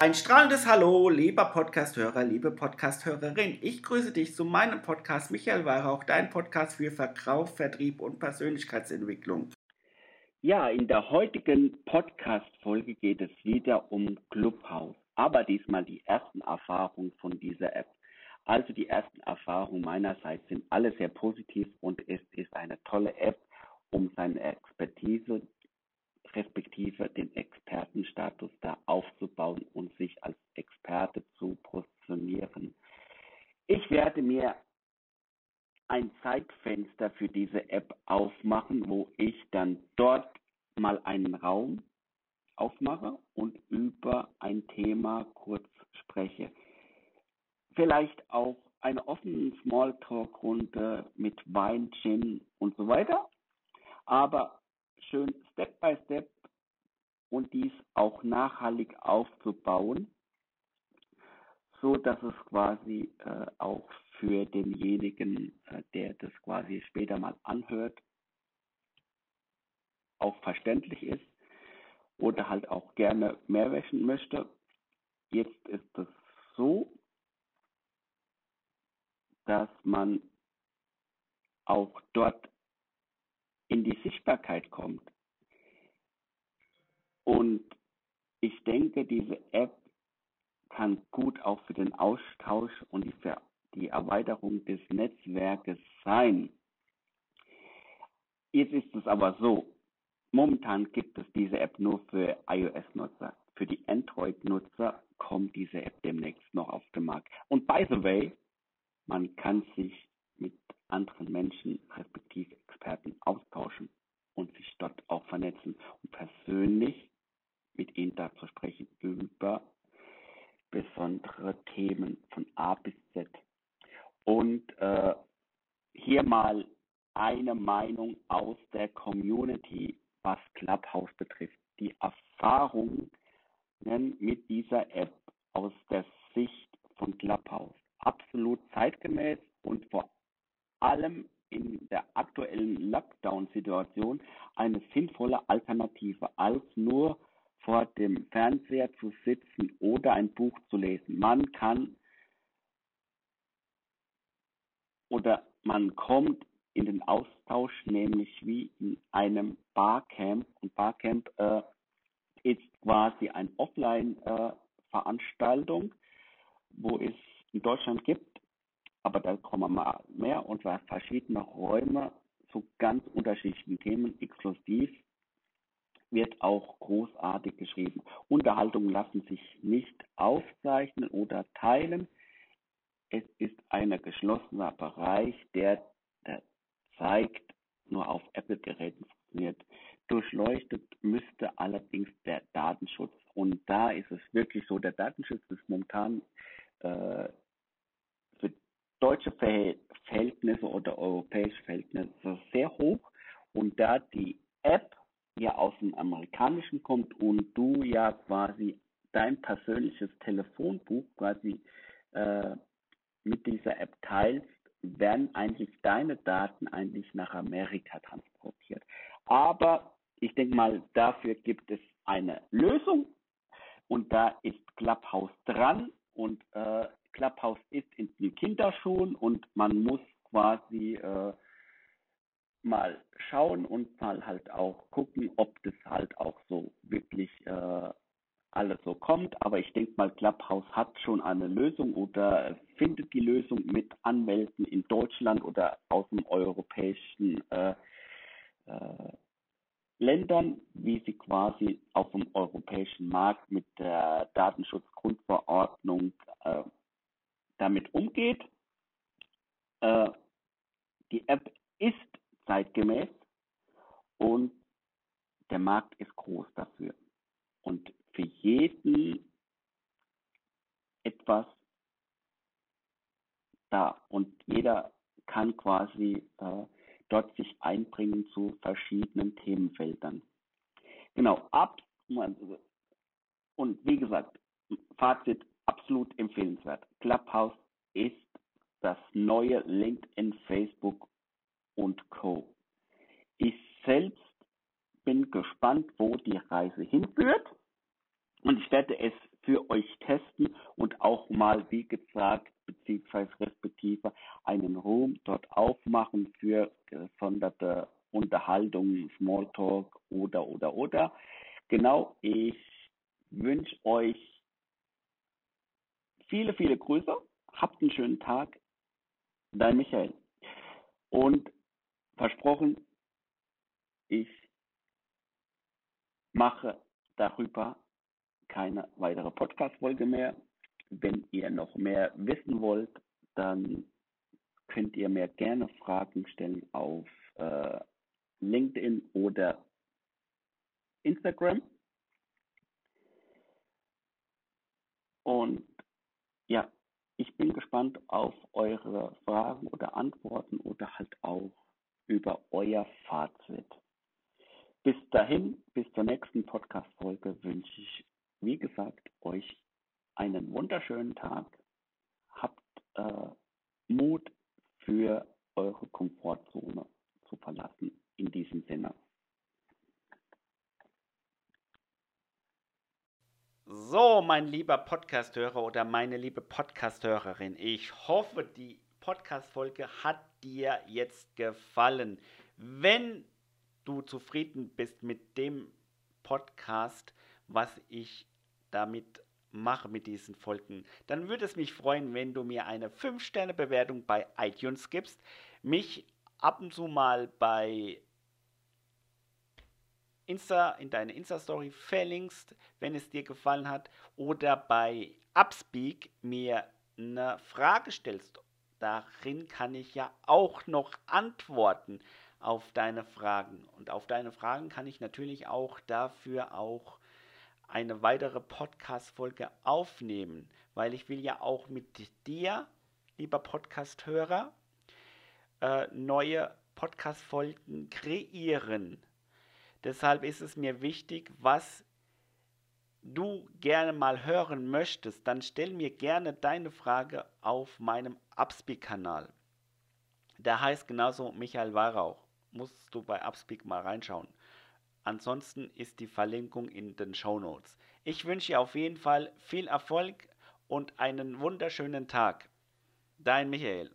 Ein strahlendes Hallo, lieber Podcasthörer, liebe Podcasthörerin. Ich grüße dich zu meinem Podcast Michael Weihrauch, dein Podcast für Verkauf, Vertrieb und Persönlichkeitsentwicklung. Ja, in der heutigen Podcast-Folge geht es wieder um Clubhouse, aber diesmal die ersten Erfahrungen von dieser App. Also die ersten Erfahrungen meinerseits sind alle sehr positiv und es ist eine tolle App, um seine Expertise respektive den Expertenstatus da aufzubauen und sich als Experte zu positionieren. Ich werde mir ein Zeitfenster für diese App aufmachen, wo ich dann dort mal einen Raum aufmache und über ein Thema kurz spreche. Vielleicht auch eine offene Smalltalk-Runde mit Wein, Gin und so weiter. Aber schön Step by Step und dies auch nachhaltig aufzubauen, so dass es quasi äh, auch für denjenigen, äh, der das quasi später mal anhört, auch verständlich ist oder halt auch gerne mehr wäschen möchte. Jetzt ist es so, dass man auch dort in die Sichtbarkeit kommt. Und ich denke, diese App kann gut auch für den Austausch und die, die Erweiterung des Netzwerkes sein. Jetzt ist es aber so, momentan gibt es diese App nur für iOS-Nutzer. Für die Android-Nutzer kommt diese App demnächst noch auf den Markt. Und by the way, man kann sich mit anderen Menschen, respektive Experten, austauschen und sich dort auch vernetzen und persönlich mit ihnen dazu sprechen über besondere Themen von A bis Z. Und äh, hier mal eine Meinung aus der Community, was Clubhouse betrifft. Die Erfahrungen mit dieser App aus der Sicht von Clubhouse. Absolut zeitgemäß und vor allem in der aktuellen Lockdown-Situation eine sinnvolle Alternative, als nur vor dem Fernseher zu sitzen oder ein Buch zu lesen. Man kann oder man kommt in den Austausch, nämlich wie in einem Barcamp. Und Barcamp äh, ist quasi eine Offline-Veranstaltung, äh, wo es in Deutschland gibt aber da kommen wir mal mehr und zwar verschiedene Räume zu ganz unterschiedlichen Themen exklusiv wird auch großartig geschrieben. Unterhaltungen lassen sich nicht aufzeichnen oder teilen. Es ist ein geschlossener Bereich, der, der zeigt, nur auf Apple-Geräten funktioniert. Durchleuchtet müsste allerdings der Datenschutz. Und da ist es wirklich so, der Datenschutz ist momentan äh, deutsche Verhältnisse oder europäische Verhältnisse sehr hoch. Und da die App ja aus dem Amerikanischen kommt und du ja quasi dein persönliches Telefonbuch quasi äh, mit dieser App teilst, werden eigentlich deine Daten eigentlich nach Amerika transportiert. Aber ich denke mal, dafür gibt es eine Lösung. Und da ist Clubhouse dran. Und äh, Clubhouse ist in den Kinderschuhen und man muss quasi äh, mal schauen und mal halt auch gucken, ob das halt auch so wirklich äh, alles so kommt. Aber ich denke mal, Clubhouse hat schon eine Lösung oder findet die Lösung mit Anmelden in Deutschland oder aus dem europäischen äh, äh, Ländern, wie sie quasi auf dem europäischen Markt mit der Datenschutzgrundverordnung äh, damit umgeht. Äh, die App ist zeitgemäß und der Markt ist groß dafür. Und für jeden etwas da. Und jeder kann quasi äh, dort sich einbringen zu verschiedenen Themenfeldern. Genau, ab und wie gesagt, Fazit absolut empfehlenswert. Clubhouse ist das neue LinkedIn, Facebook und Co. Ich selbst bin gespannt, wo die Reise hinführt. Und ich werde es für euch testen und auch mal, wie gesagt, beziehungsweise respektive einen Room dort aufmachen für gesonderte Unterhaltungen, Smalltalk oder, oder, oder. Genau, ich wünsche euch viele, viele Grüße. Habt einen schönen Tag. Dein Michael. Und versprochen, ich mache darüber keine weitere Podcast-Folge mehr. Wenn ihr noch mehr wissen wollt, dann könnt ihr mir gerne Fragen stellen auf äh, LinkedIn oder Instagram. Und ja, ich bin gespannt auf eure Fragen oder Antworten oder halt auch über euer Fazit. Bis dahin, bis zur nächsten Podcast-Folge wünsche ich, wie gesagt, euch einen wunderschönen Tag. Habt äh, Mut für eure Komfortzone zu verlassen. In diesem Sinne. So, mein lieber Podcasthörer oder meine liebe Podcasthörerin, ich hoffe, die Podcast-Folge hat dir jetzt gefallen. Wenn du zufrieden bist mit dem Podcast, was ich damit mache mit diesen Folgen, dann würde es mich freuen, wenn du mir eine 5-Sterne-Bewertung bei iTunes gibst, mich ab und zu mal bei Insta, in deine Insta-Story verlinkst, wenn es dir gefallen hat, oder bei Upspeak mir eine Frage stellst. Darin kann ich ja auch noch antworten auf deine Fragen. Und auf deine Fragen kann ich natürlich auch dafür auch eine weitere Podcast-Folge aufnehmen, weil ich will ja auch mit dir, lieber Podcast-Hörer, äh, neue Podcast-Folgen kreieren. Deshalb ist es mir wichtig, was du gerne mal hören möchtest, dann stell mir gerne deine Frage auf meinem Upspeak-Kanal. Der heißt genauso Michael Weihrauch musst du bei Upspeak mal reinschauen. Ansonsten ist die Verlinkung in den Show Notes. Ich wünsche dir auf jeden Fall viel Erfolg und einen wunderschönen Tag. Dein Michael.